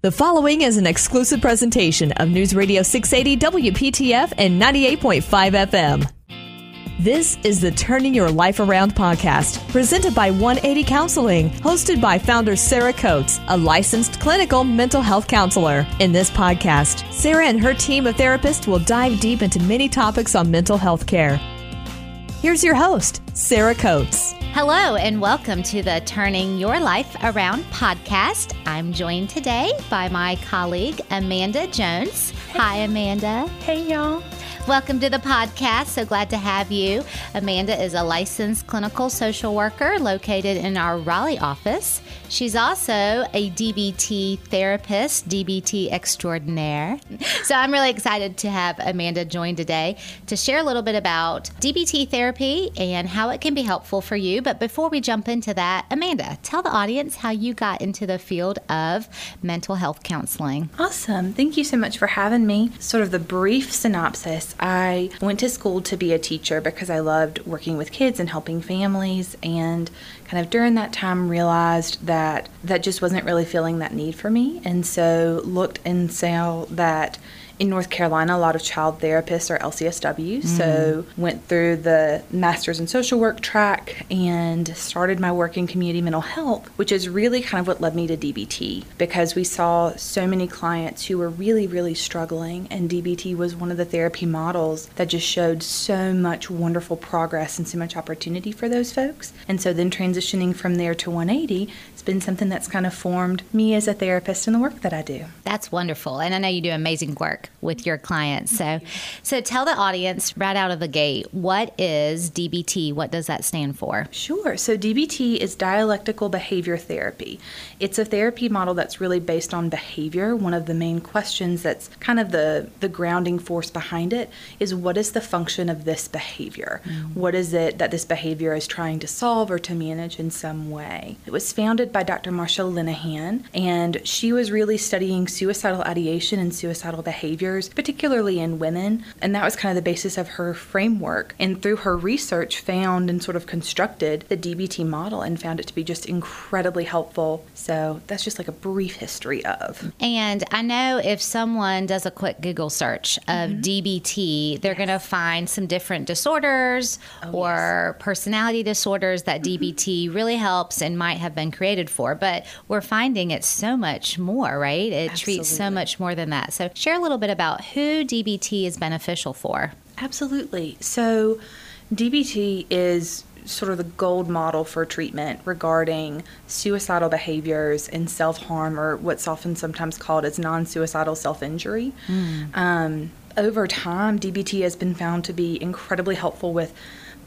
The following is an exclusive presentation of News Radio 680 WPTF and 98.5 FM. This is the Turning Your Life Around podcast, presented by 180 Counseling, hosted by founder Sarah Coates, a licensed clinical mental health counselor. In this podcast, Sarah and her team of therapists will dive deep into many topics on mental health care. Here's your host, Sarah Coates. Hello, and welcome to the Turning Your Life Around podcast. I'm joined today by my colleague, Amanda Jones. Hi, Amanda. Hey, y'all. Welcome to the podcast. So glad to have you. Amanda is a licensed clinical social worker located in our Raleigh office. She's also a DBT therapist, DBT extraordinaire. So I'm really excited to have Amanda join today to share a little bit about DBT therapy and how it can be helpful for you. But before we jump into that, Amanda, tell the audience how you got into the field of mental health counseling. Awesome. Thank you so much for having me. Sort of the brief synopsis I went to school to be a teacher because I loved working with kids and helping families, and kind of during that time realized that that just wasn't really feeling that need for me, and so looked and saw that in North Carolina, a lot of child therapists are LCSW. Mm. So went through the Masters in Social Work track and started my work in community mental health, which is really kind of what led me to DBT because we saw so many clients who were really, really struggling, and DBT was one of the therapy models that just showed so much wonderful progress and so much opportunity for those folks. And so then transitioning from there to 180, it's been something that's kind of formed me as a therapist and the work that I do. That's wonderful. And I know you do amazing work with your clients. So, so tell the audience right out of the gate what is DBT? What does that stand for? Sure. So DBT is dialectical behavior therapy. It's a therapy model that's really based on behavior. One of the main questions that's kind of the the grounding force behind it is what is the function of this behavior? Mm-hmm. What is it that this behavior is trying to solve or to manage in some way? It was founded by Dr. Marsha Linehan, and she was really studying suicidal ideation and suicidal behaviors, particularly in women. And that was kind of the basis of her framework. And through her research, found and sort of constructed the DBT model and found it to be just incredibly helpful. So that's just like a brief history of. And I know if someone does a quick Google search of mm-hmm. DBT, they're yes. going to find some different disorders oh, or yes. personality disorders that mm-hmm. DBT really helps and might have been created for. But we're finding it's so much more, right? It Absolutely. treats so much more than that. So share a little bit bit about who DBT is beneficial for. Absolutely. So, DBT is sort of the gold model for treatment regarding suicidal behaviors and self harm, or what's often sometimes called as non suicidal self injury. Mm. Um, over time, DBT has been found to be incredibly helpful with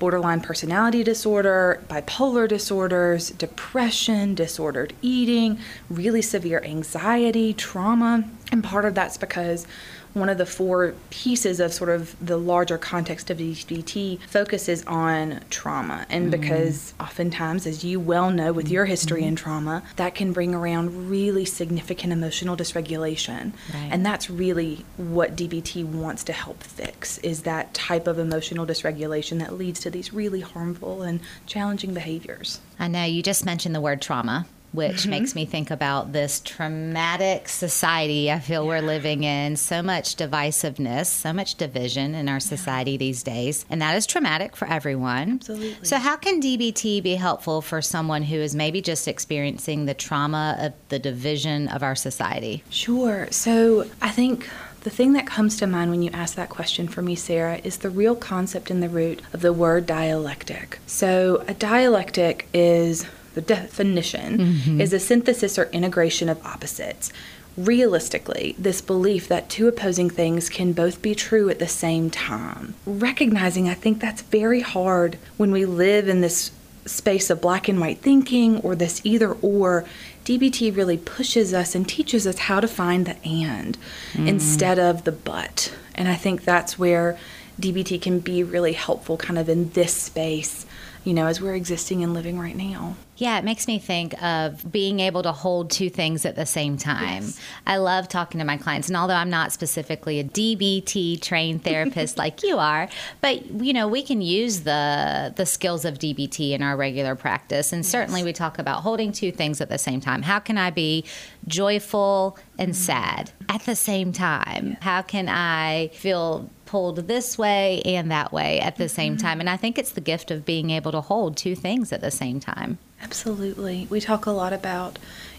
borderline personality disorder, bipolar disorders, depression, disordered eating, really severe anxiety, trauma. And part of that's because one of the four pieces of sort of the larger context of DBT focuses on trauma. And mm-hmm. because oftentimes, as you well know with your history mm-hmm. in trauma, that can bring around really significant emotional dysregulation. Right. And that's really what DBT wants to help fix is that type of emotional dysregulation that leads to these really harmful and challenging behaviors. I know you just mentioned the word trauma which mm-hmm. makes me think about this traumatic society I feel yeah. we're living in. So much divisiveness, so much division in our society yeah. these days. And that is traumatic for everyone. Absolutely. So, how can DBT be helpful for someone who is maybe just experiencing the trauma of the division of our society? Sure. So, I think the thing that comes to mind when you ask that question for me, Sarah, is the real concept in the root of the word dialectic. So, a dialectic is the definition mm-hmm. is a synthesis or integration of opposites. Realistically, this belief that two opposing things can both be true at the same time. Recognizing, I think that's very hard when we live in this space of black and white thinking or this either or. DBT really pushes us and teaches us how to find the and mm. instead of the but. And I think that's where DBT can be really helpful, kind of in this space you know, as we're existing and living right now. Yeah, it makes me think of being able to hold two things at the same time. Yes. I love talking to my clients, and although I'm not specifically a DBT trained therapist like you are, but you know, we can use the the skills of DBT in our regular practice. And certainly we talk about holding two things at the same time. How can I be joyful and mm. sad at the same time? How can I feel pulled this way and that way at the same mm-hmm. time? And I think it's the gift of being able to hold two things at the same time. Absolutely. We talk a lot about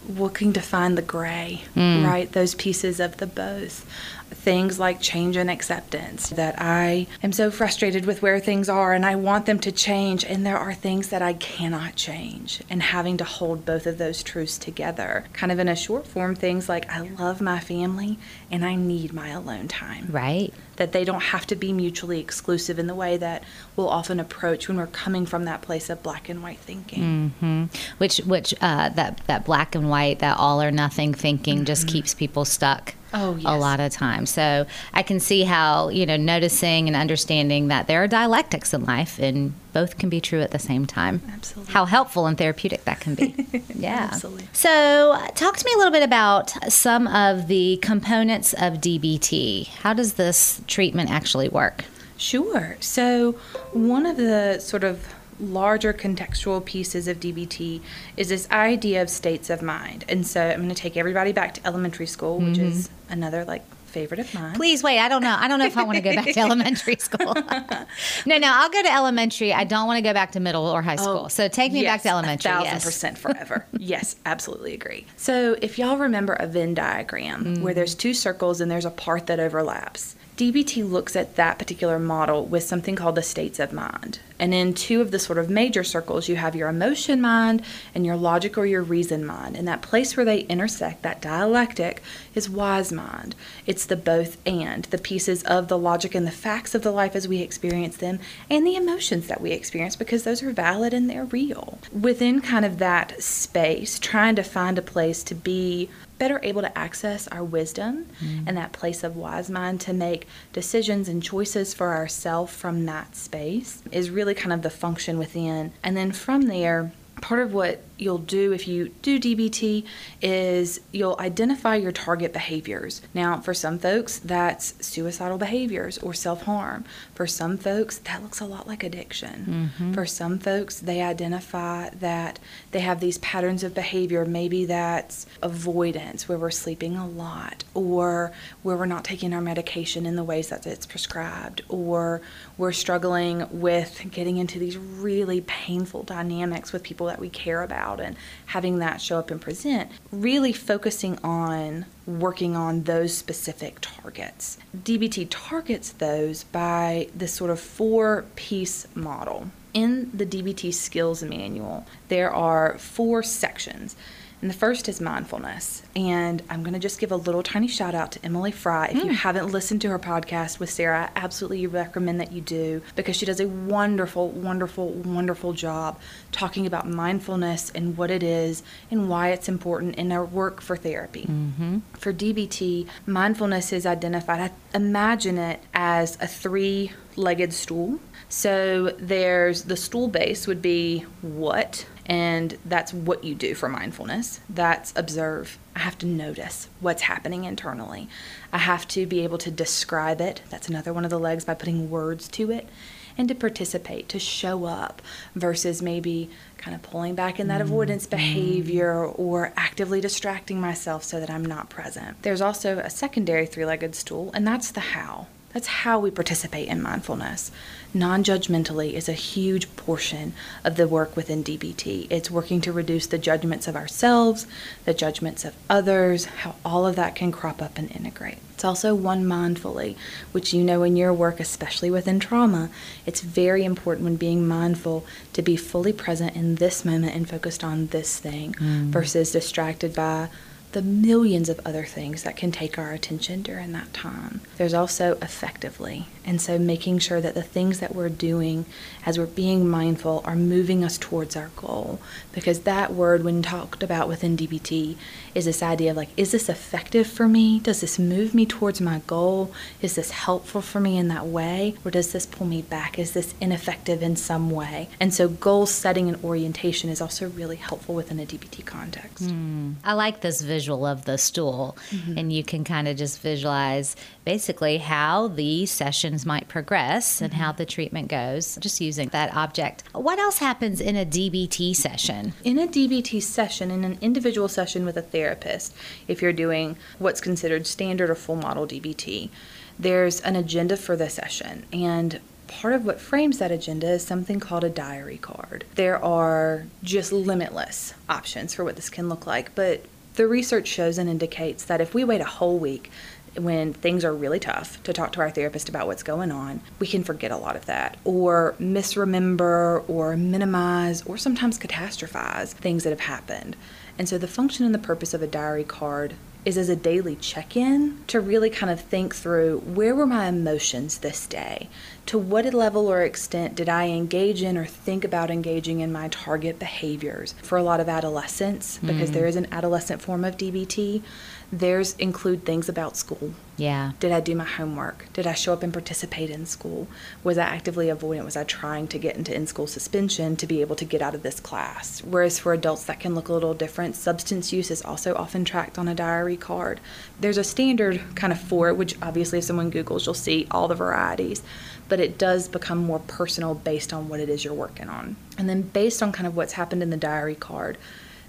looking to find the gray, mm. right? Those pieces of the both. Things like change and acceptance. That I am so frustrated with where things are and I want them to change, and there are things that I cannot change. And having to hold both of those truths together. Kind of in a short form, things like I love my family and I need my alone time Right. That they don't have to be mutually exclusive in the way that we'll often approach when we're coming from that place of black and white thinking. hmm Which, which, uh, that that black and white, that all or nothing thinking, just keeps people stuck. Oh, A lot of times. So I can see how you know noticing and understanding that there are dialectics in life, and both can be true at the same time. Absolutely. How helpful and therapeutic that can be. Yeah. Absolutely. So, talk to me a little bit about some of the components of DBT. How does this treatment actually work? Sure. So, one of the sort of larger contextual pieces of DBT is this idea of states of mind. And so, I'm going to take everybody back to elementary school, which mm-hmm. is another like favorite of mine. Please wait. I don't know. I don't know if I want to go back to elementary school. no, no. I'll go to elementary. I don't want to go back to middle or high school. Oh, so take me back to elementary. A thousand yes. percent forever. yes, absolutely agree. So if y'all remember a Venn diagram mm. where there's two circles and there's a part that overlaps, DBT looks at that particular model with something called the states of mind. And in two of the sort of major circles, you have your emotion mind and your logic or your reason mind. And that place where they intersect, that dialectic, is wise mind. It's the both and, the pieces of the logic and the facts of the life as we experience them, and the emotions that we experience because those are valid and they're real. Within kind of that space, trying to find a place to be better able to access our wisdom mm-hmm. and that place of wise mind to make decisions and choices for ourselves from that space is really kind of the function within. And then from there, part of what you'll do if you do DBT is you'll identify your target behaviors. Now, for some folks, that's suicidal behaviors or self harm. For some folks, that looks a lot like addiction. Mm-hmm. For some folks, they identify that they have these patterns of behavior. Maybe that's avoidance, where we're sleeping a lot, or where we're not taking our medication in the ways that it's prescribed, or we're struggling with getting into these really painful dynamics with people that we care about and having that show up and present, really focusing on working on those specific targets. DBT targets those by this sort of four piece model. In the DBT skills manual, there are four sections. And the first is mindfulness. And I'm going to just give a little tiny shout out to Emily Fry. If you hmm. haven't listened to her podcast with Sarah, I absolutely recommend that you do because she does a wonderful, wonderful, wonderful job talking about mindfulness and what it is and why it's important in our work for therapy. Mm-hmm. For DBT, mindfulness is identified. I imagine it as a three legged stool. So there's the stool base would be what, and that's what you do for mindfulness. That's observe. I have to notice what's happening internally. I have to be able to describe it. That's another one of the legs by putting words to it. And to participate, to show up, versus maybe kind of pulling back in that mm-hmm. avoidance behavior or actively distracting myself so that I'm not present. There's also a secondary three legged stool, and that's the how. That's how we participate in mindfulness. Non judgmentally is a huge portion of the work within DBT. It's working to reduce the judgments of ourselves, the judgments of others, how all of that can crop up and integrate. It's also one mindfully, which you know in your work, especially within trauma, it's very important when being mindful to be fully present in this moment and focused on this thing mm. versus distracted by the millions of other things that can take our attention during that time. There's also effectively. And so making sure that the things that we're doing as we're being mindful are moving us towards our goal. Because that word, when talked about within DBT, is this idea of like, is this effective for me? Does this move me towards my goal? Is this helpful for me in that way? Or does this pull me back? Is this ineffective in some way? And so goal setting and orientation is also really helpful within a DBT context. Mm. I like this visual of the stool, mm-hmm. and you can kind of just visualize basically how the sessions might progress mm-hmm. and how the treatment goes, just using that object. What else happens in a DBT session? In a DBT session, in an individual session with a therapist, if you're doing what's considered standard or full model DBT, there's an agenda for the session. And part of what frames that agenda is something called a diary card. There are just limitless options for what this can look like, but the research shows and indicates that if we wait a whole week when things are really tough to talk to our therapist about what's going on, we can forget a lot of that or misremember or minimize or sometimes catastrophize things that have happened. And so the function and the purpose of a diary card is as a daily check in to really kind of think through where were my emotions this day? To what level or extent did I engage in or think about engaging in my target behaviors? For a lot of adolescents, because mm. there is an adolescent form of DBT, Theirs include things about school. Yeah. Did I do my homework? Did I show up and participate in school? Was I actively avoidant? Was I trying to get into in school suspension to be able to get out of this class? Whereas for adults, that can look a little different. Substance use is also often tracked on a diary card. There's a standard kind of for it, which obviously, if someone Googles, you'll see all the varieties, but it does become more personal based on what it is you're working on. And then based on kind of what's happened in the diary card,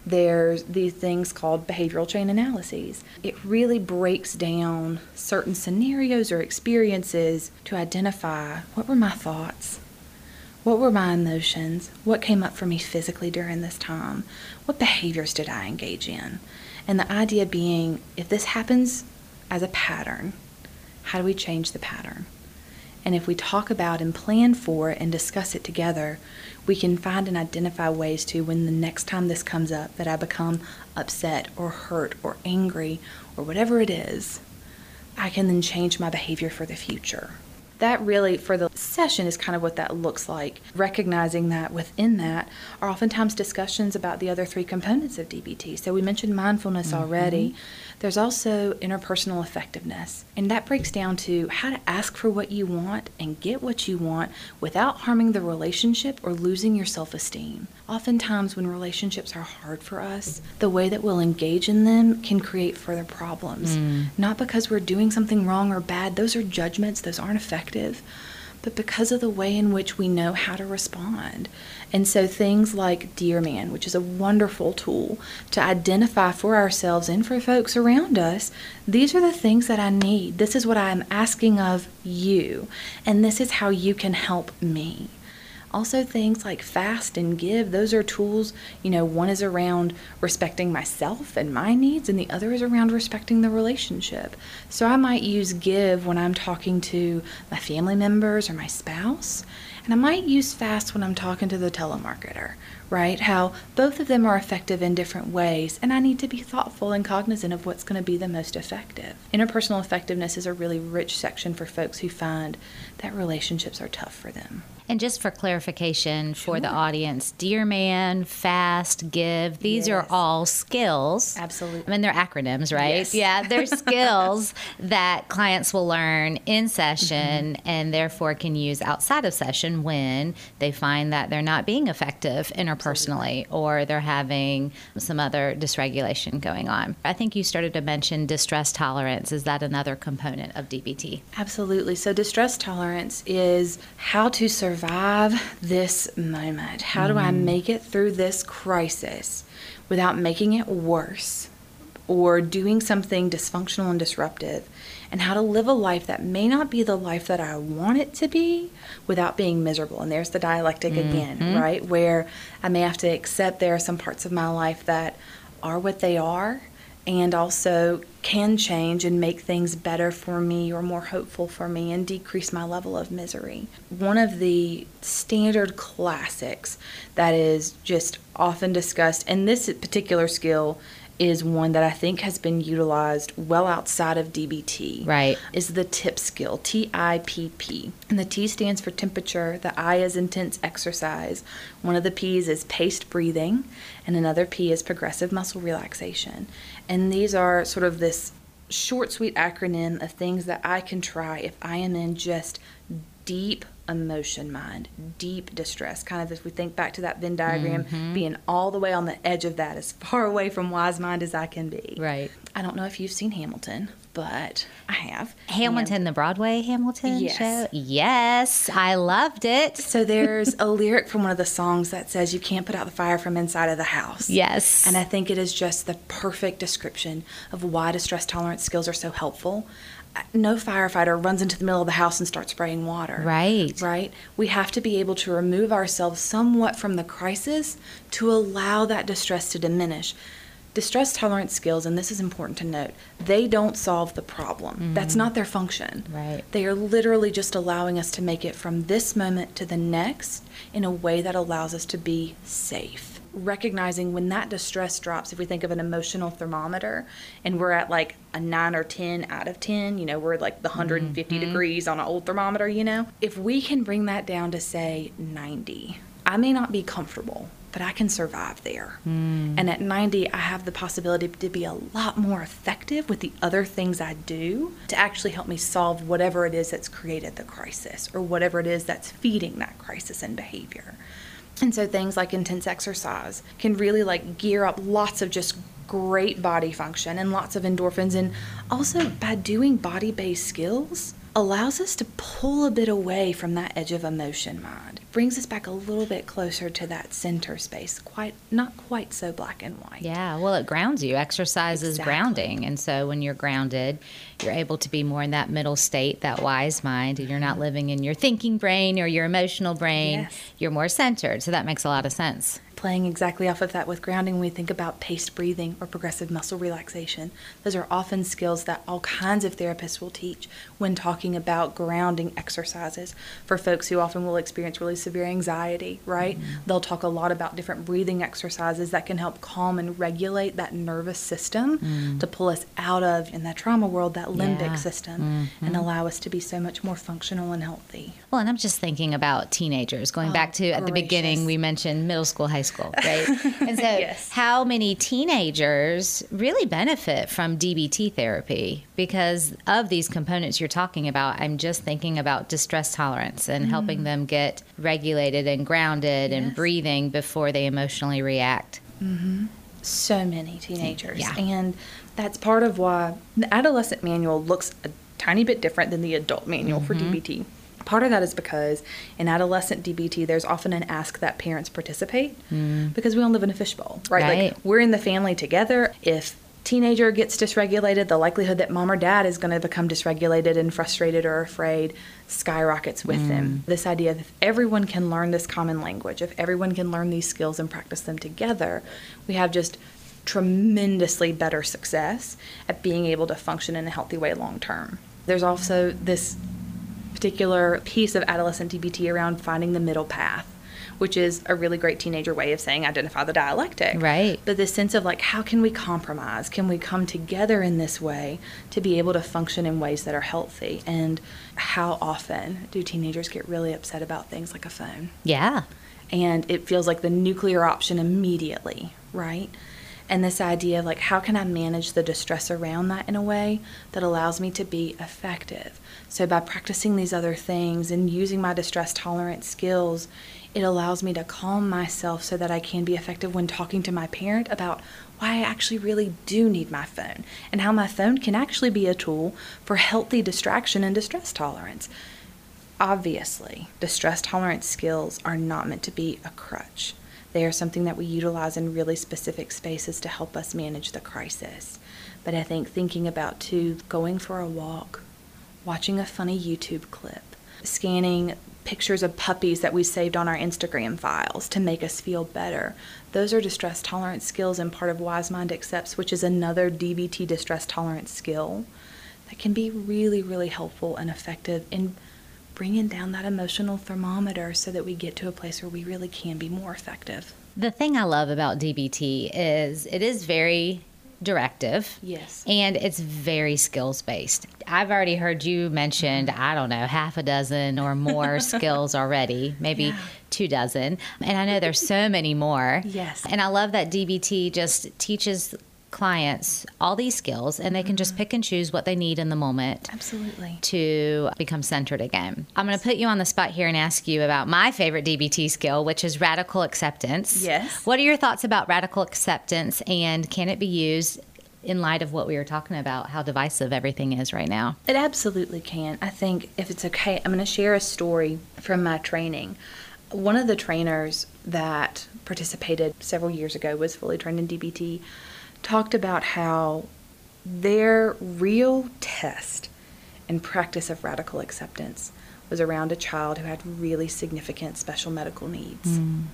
there's these things called behavioral chain analyses. It really breaks down certain scenarios or experiences to identify what were my thoughts, what were my emotions, what came up for me physically during this time, what behaviors did I engage in. And the idea being if this happens as a pattern, how do we change the pattern? And if we talk about and plan for and discuss it together, we can find and identify ways to when the next time this comes up that I become upset or hurt or angry or whatever it is, I can then change my behavior for the future that really for the session is kind of what that looks like. Recognizing that within that are oftentimes discussions about the other three components of dbt so we mentioned mindfulness mm-hmm. already. There's also interpersonal effectiveness. And that breaks down to how to ask for what you want and get what you want without harming the relationship or losing your self-esteem. Oftentimes when relationships are hard for us the way that we'll engage in them can create further problems. Mm. not because we're doing something wrong or bad. Those are judgments. Those aren't effective effective, but because of the way in which we know how to respond. And so things like Dear Man, which is a wonderful tool to identify for ourselves and for folks around us, these are the things that I need. This is what I'm asking of you, and this is how you can help me. Also, things like fast and give, those are tools. You know, one is around respecting myself and my needs, and the other is around respecting the relationship. So I might use give when I'm talking to my family members or my spouse, and I might use fast when I'm talking to the telemarketer, right? How both of them are effective in different ways, and I need to be thoughtful and cognizant of what's going to be the most effective. Interpersonal effectiveness is a really rich section for folks who find that relationships are tough for them. And just for clarification for the audience, Dear Man, Fast, Give, these yes. are all skills. Absolutely. I mean, they're acronyms, right? Yes. Yeah, they're skills that clients will learn in session mm-hmm. and therefore can use outside of session when they find that they're not being effective interpersonally Absolutely. or they're having some other dysregulation going on. I think you started to mention distress tolerance. Is that another component of DBT? Absolutely. So, distress tolerance is how to survive survive this moment? How do I mm. make it through this crisis without making it worse or doing something dysfunctional and disruptive? And how to live a life that may not be the life that I want it to be without being miserable. And there's the dialectic mm-hmm. again, right? Where I may have to accept there are some parts of my life that are what they are and also can change and make things better for me or more hopeful for me and decrease my level of misery. One of the standard classics that is just often discussed, and this particular skill is one that I think has been utilized well outside of DBT. Right. Is the TIP skill, T I P P. And the T stands for temperature, the I is intense exercise, one of the P's is paced breathing, and another P is progressive muscle relaxation. And these are sort of this short, sweet acronym of things that I can try if I am in just deep emotion mind, deep distress. Kind of if we think back to that Venn diagram, Mm-hmm. being all the way on the edge of that, as far away from wise mind as I can be. Right. I don't know if you've seen Hamilton, but I have. Hamilton, the Broadway Hamilton Yes. show? Yes, I loved it. So there's a lyric from one of the songs that says, You can't put out the fire from inside of the house. Yes. And I think it is just the perfect description of why distress tolerance skills are so helpful. Uh, no firefighter runs into the middle of the house and starts spraying water. Right. Right? We have to be able to remove ourselves somewhat from the crisis to allow that distress to diminish. Distress tolerance skills, and this is important to note, they don't solve the problem. That's mm-hmm. not their function. Right. They are literally just allowing us to make it from this moment to the next in a way that allows us to be safe. Recognizing when that distress drops, if we think of an emotional thermometer and we're at like a 9 or 10 out of 10, you know, we're like the 150 mm-hmm. degrees on an old thermometer, you know, if we can bring that down to say 90, I may not be comfortable, but I can survive there. Hmm. And at 90, I have the possibility to be a lot more effective with the other things I do to actually help me solve whatever it is that's created the crisis or whatever it is that's feeding that crisis and behavior. And so things like intense exercise can really like gear up lots of just great body function and lots of endorphins and also by doing body-based skills allows us to pull a bit away from that edge of emotion mind. Brings us back a little bit closer to that center space, quite not quite so black and white. Yeah, well, it grounds you. Exercise is grounding. And so when you're grounded, you're able to be more in that middle state, that wise mind. and You're not living in your thinking brain or your emotional brain. Yes. You're more centered. So that makes a lot of sense. Playing exactly off of that with grounding, when we think about paced breathing or progressive muscle relaxation, those are often skills that all kinds of therapists will teach when talking about grounding exercises for folks who often will experience really severe anxiety, right? Mm-hmm. They'll talk a lot about different breathing exercises that can help calm and regulate that nervous system mm. to pull us out of, in that trauma world, that limbic Yeah. system mm-hmm. and allow us to be so much more functional and healthy. Well, and I'm just thinking about teenagers. Going Oh, back to at the beginning, we mentioned middle school, high school, right? and so, Yes. how many teenagers really benefit from DBT therapy because of these components you're talking about? I'm just thinking about distress tolerance and helping them get regulated and grounded and Mm. Breathing before they emotionally react. so many teenagers. Yeah. And that's part of why the adolescent manual looks a tiny bit different than the adult manual for Mm-hmm. DBT. Part of that is because in adolescent DBT, there's often an ask that parents participate because we all live in a fishbowl, right? Mm. Right. Like we're in the family together. If teenager gets dysregulated, the likelihood that mom or dad is going to become dysregulated and frustrated or afraid skyrockets with them. This idea that if everyone can learn this common language, if everyone can learn these skills and practice them together, we have just tremendously better success at being able to function in a healthy way long term. There's also this particular piece of adolescent DBT around finding the middle path, which is a really great teenager way of saying identify the dialectic. Right. But this sense of like, how can we compromise? Can we come together in this way to be able to function in ways that are healthy? And how often do teenagers get really upset about things like a phone? Yeah. and it feels like the nuclear option immediately, right? And this idea of like, how can I manage the distress around that in a way that allows me to be effective? So, by practicing these other things and using my distress tolerance skills, it allows me to calm myself so that I can be effective when talking to my parent about why I actually really do need my phone and how my phone can actually be a tool for healthy distraction and distress tolerance. Obviously, distress tolerance skills are not meant to be a crutch. They are something that we utilize in really specific spaces to help us manage the crisis. But I think thinking about too going for a walk, watching a funny YouTube clip, scanning pictures of puppies that we saved on our Instagram files to make us feel better. Those are distress tolerance skills and part of Wise Mind Accepts, which is another DBT distress tolerance skill that can be really, really helpful and effective in bringing down that emotional thermometer so that we get to a place where we really can be more effective. The thing I love about DBT is it is very directive. Yes. And it's very skills based. I've already heard you mentioned, I don't know, half a dozen or more skills already, maybe Yeah. two dozen. And I know there's so many more. Yes. And I love that DBT just teaches clients all these skills and they can just mm-hmm. pick and choose what they need in the moment Absolutely. to become centered again. I'm going to put you on the spot here and ask you about my favorite DBT skill, which is radical acceptance. Yes. What are your thoughts about radical acceptance and can it be used in light of what we were talking about, how divisive everything is right now? It absolutely can. I think if it's okay, I'm going to share a story from my training. One of the trainers that participated several years ago was fully trained in DBT, talked about how their real test and practice of radical acceptance was around a child who had really significant special medical needs. Mm.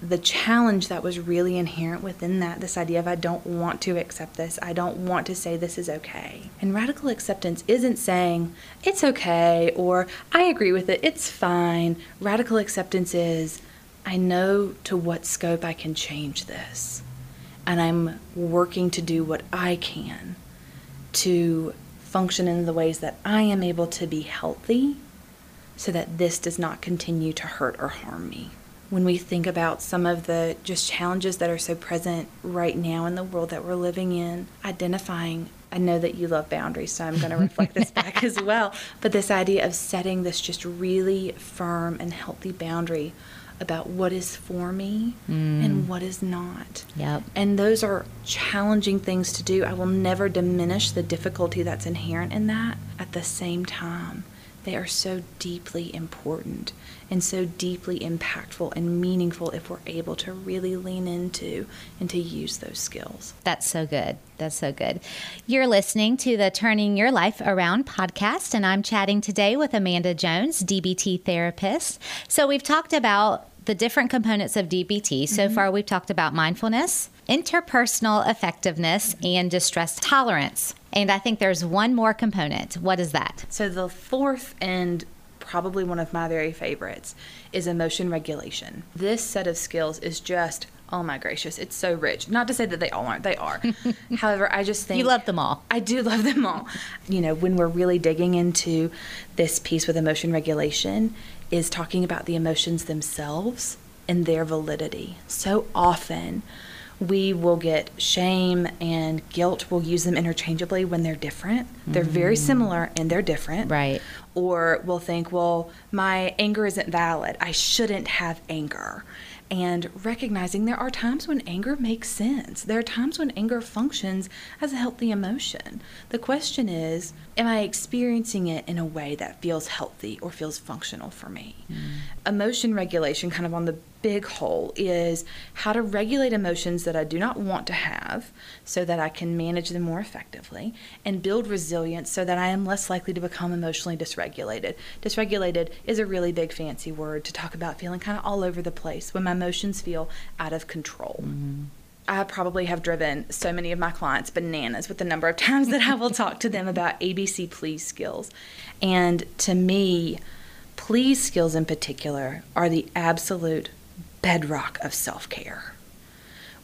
The challenge that was really inherent within that, this idea of I don't want to accept this, I don't want to say this is okay. And radical acceptance isn't saying it's okay or I agree with it, it's fine. Radical acceptance is I know to what scope I can change this. And I'm working to do what I can to function in the ways that I am able to be healthy so that this does not continue to hurt or harm me. When we think about some of the just challenges that are so present right now in the world that we're living in, identifying, I know that you love boundaries, so I'm going to reflect this back as well, but this idea of setting this just really firm and healthy boundary about what is for me mm. and what is not. Yep. And those are challenging things to do. I will never diminish the difficulty that's inherent in that. At the same time, they are so deeply important and so deeply impactful and meaningful if we're able to really lean into and to use those skills. That's so good. That's so good. You're listening to the Turning Your Life Around podcast, and I'm chatting today with Amanda Jones, DBT therapist. So, we've talked about the different components of DBT. So mm-hmm. far, we've talked about mindfulness, interpersonal effectiveness, and distress tolerance. And I think there's one more component. What is that? So the fourth and probably one of my very favorites is emotion regulation. This set of skills is just oh my gracious, it's so rich. Not to say that they all aren't, they are. However, I just think You love them all. I do love them all. You know, when we're really digging into this piece with emotion regulation is talking about the emotions themselves and their validity. So often we will get shame and guilt, we'll use them interchangeably when they're different. They're very mm-hmm. similar and they're different. Right. Or we'll think, well, my anger isn't valid. I shouldn't have anger. And recognizing there are times when anger makes sense. There are times when anger functions as a healthy emotion. The question is, am I experiencing it in a way that feels healthy or feels functional for me? Mm. Emotion regulation, kind of on the big whole, is how to regulate emotions that I do not want to have so that I can manage them more effectively and build resilience so that I am less likely to become emotionally dysregulated. Dysregulated is a really big fancy word to talk about feeling kind of all over the place when my emotions feel out of control. Mm-hmm. I probably have driven so many of my clients bananas with the number of times that I will talk to them about ABC please skills. And to me, please skills in particular are the absolute bedrock of self care.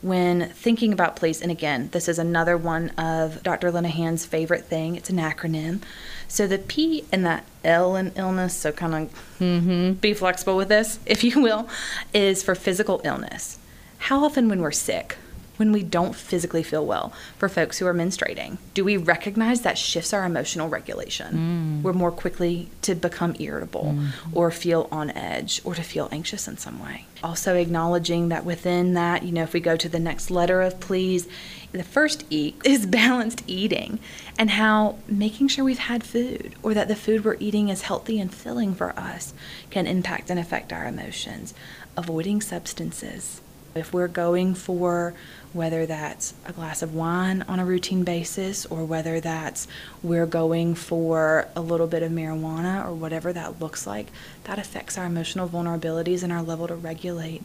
When thinking about please, and again, this is another one of Dr. Linehan's favorite thing, it's an acronym. So the P and the L in illness, so kind of mm-hmm, be flexible with this, if you will, is for physical illness. How often when we're sick, when we don't physically feel well, for folks who are menstruating, do we recognize that shifts our emotional regulation? Mm. We're more quickly to become irritable mm. or feel on edge or to feel anxious in some way. Also, acknowledging that within that, you know, if we go to the next letter of please, the first E is balanced eating and how making sure we've had food or that the food we're eating is healthy and filling for us can impact and affect our emotions. Avoiding substances. If we're going for whether that's a glass of wine on a routine basis or whether that's we're going for a little bit of marijuana or whatever that looks like, that affects our emotional vulnerabilities and our level to regulate.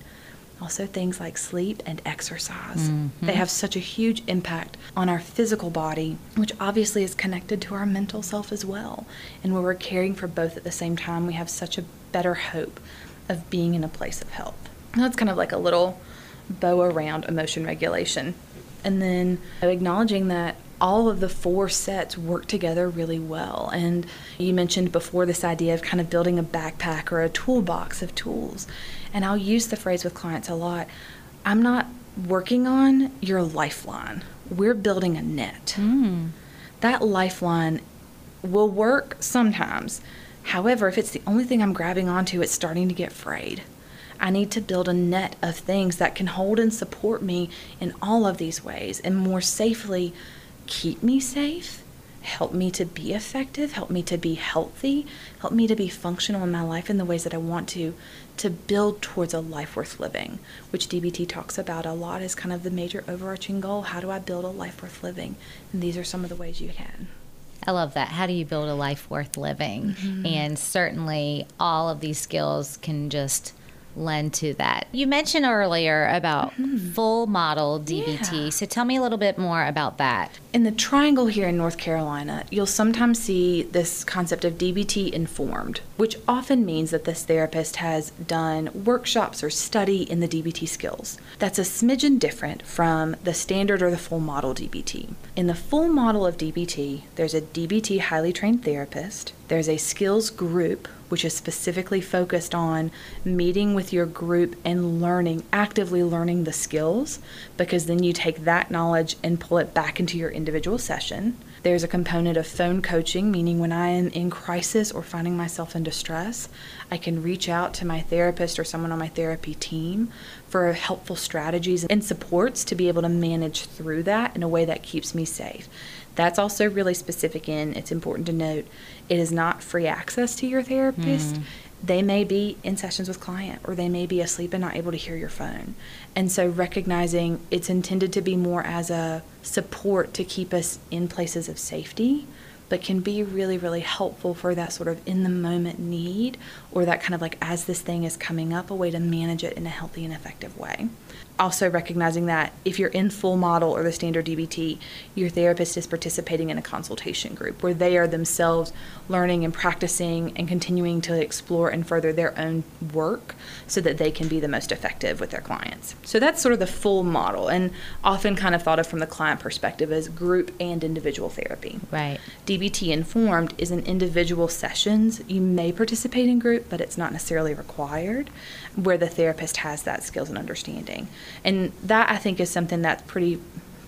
Also, things like sleep and exercise. They mm-hmm. have such a huge impact on our physical body, which obviously is connected to our mental self as well. And when we're caring for both at the same time, we have such a better hope of being in a place of health. That's kind of like a little bow around emotion regulation. and then acknowledging that all of the four sets work together really well. And you mentioned before this idea of kind of building a backpack or a toolbox of tools. And I'll use the phrase with clients a lot I'm not working on your lifeline, we're building a net. Mm. That lifeline will work sometimes. However, if it's the only thing I'm grabbing onto, it's starting to get frayed. I need to build a net of things that can hold and support me in all of these ways and more safely keep me safe, help me to be effective, help me to be healthy, help me to be functional in my life in the ways that I want to, to build towards a life worth living, which DBT talks about a lot as kind of the major overarching goal. How do I build a life worth living? And these are some of the ways you can. I love that. How do you build a life worth living? Mm-hmm. And certainly all of these skills can just lend to that. You mentioned earlier about mm-hmm. full model DBT. Yeah. So tell me a little bit more about that. In the triangle here in North Carolina, you'll sometimes see this concept of DBT informed, which often means that this therapist has done workshops or study in the DBT skills. That's a smidgen different from the standard or the full model DBT. In the full model of DBT, there's a DBT highly trained therapist, there's a skills group which is specifically focused on meeting with your group and learning, actively learning the skills, because then you take that knowledge and pull it back into your individual session. There's a component of phone coaching, meaning when I am in crisis or finding myself in distress, I can reach out to my therapist or someone on my therapy team for helpful strategies and supports to be able to manage through that in a way that keeps me safe. That's also really specific in, it's important to note, it is not free access to your therapist. Mm. They may be in sessions with client or they may be asleep and not able to hear your phone. And so recognizing it's intended to be more as a support to keep us in places of safety but can be really, really helpful for that sort of in the moment need or that kind of like as this thing is coming up, a way to manage it in a healthy and effective way also recognizing that if you're in full model or the standard DBT, your therapist is participating in a consultation group where they are themselves learning and practicing and continuing to explore and further their own work so that they can be the most effective with their clients. So that's sort of the full model and often kind of thought of from the client perspective as group and individual therapy. Right. DBT informed is an individual sessions. You may participate in group, but it's not necessarily required where the therapist has that skills and understanding. And that I think is something that's pretty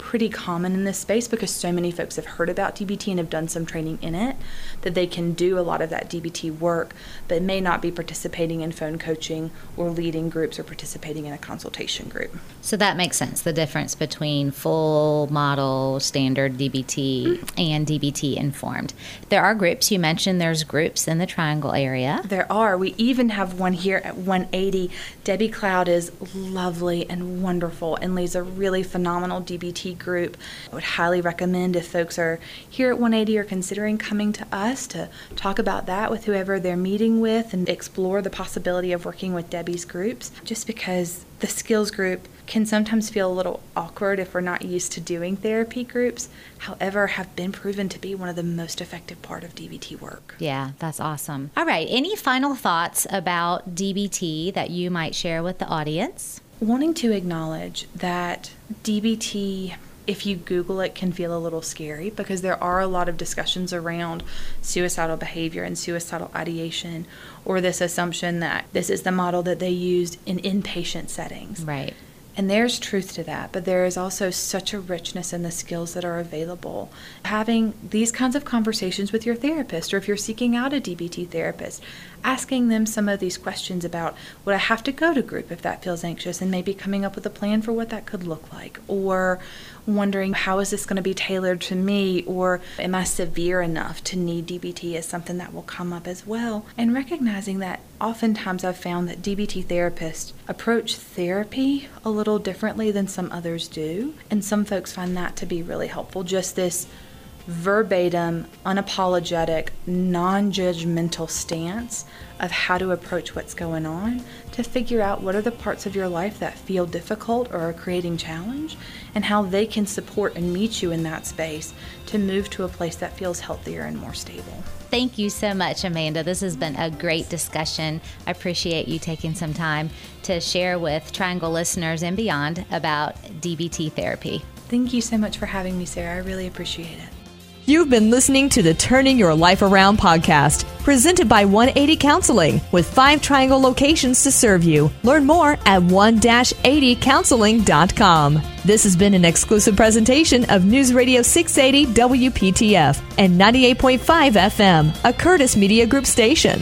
pretty common in this space because so many folks have heard about DBT and have done some training in it that they can do a lot of that DBT work, but may not be participating in phone coaching or leading groups or participating in a consultation group. So that makes sense the difference between full model standard DBT mm-hmm. and DBT informed. There are groups, you mentioned there's groups in the triangle area. There are. We even have one here at 180. Debbie Cloud is lovely and wonderful and leads a really phenomenal DBT group. I would highly recommend if folks are here at 180 or considering coming to us to talk about that with whoever they're meeting with and explore the possibility of working with Debbie's groups, just because the skills group can sometimes feel a little awkward if we're not used to doing therapy groups however have been proven to be one of the most effective part of dbt work. Yeah that's awesome. All right any final thoughts about dbt that you might share with the audience? Wanting to acknowledge that dbt if you Google it, can feel a little scary because there are a lot of discussions around suicidal behavior and suicidal ideation, or this assumption that this is the model that they used in inpatient settings. Right. And there's truth to that, but there is also such a richness in the skills that are available. Having these kinds of conversations with your therapist, or if you're seeking out a DBT therapist, asking them some of these questions about would I have to go to group if that feels anxious, and maybe coming up with a plan for what that could look like, or wondering how is this going to be tailored to me or am I severe enough to need DBT is something that will come up as well. And recognizing that oftentimes I've found that DBT therapists approach therapy a little differently than some others do. And some folks find that to be really helpful. Just this verbatim, unapologetic, non judgmental stance of how to approach what's going on to figure out what are the parts of your life that feel difficult or are creating challenge and how they can support and meet you in that space to move to a place that feels healthier and more stable. Thank you so much, Amanda. This has been a great discussion. I appreciate you taking some time to share with Triangle listeners and beyond about DBT therapy. Thank you so much for having me, Sarah. I really appreciate it. You've been listening to the Turning Your Life Around podcast, presented by 180 Counseling, with five Triangle locations to serve you. Learn more at 1-80counseling.com. This has been an exclusive presentation of News Radio 680 WPTF and 98.5 FM, a Curtis Media Group station.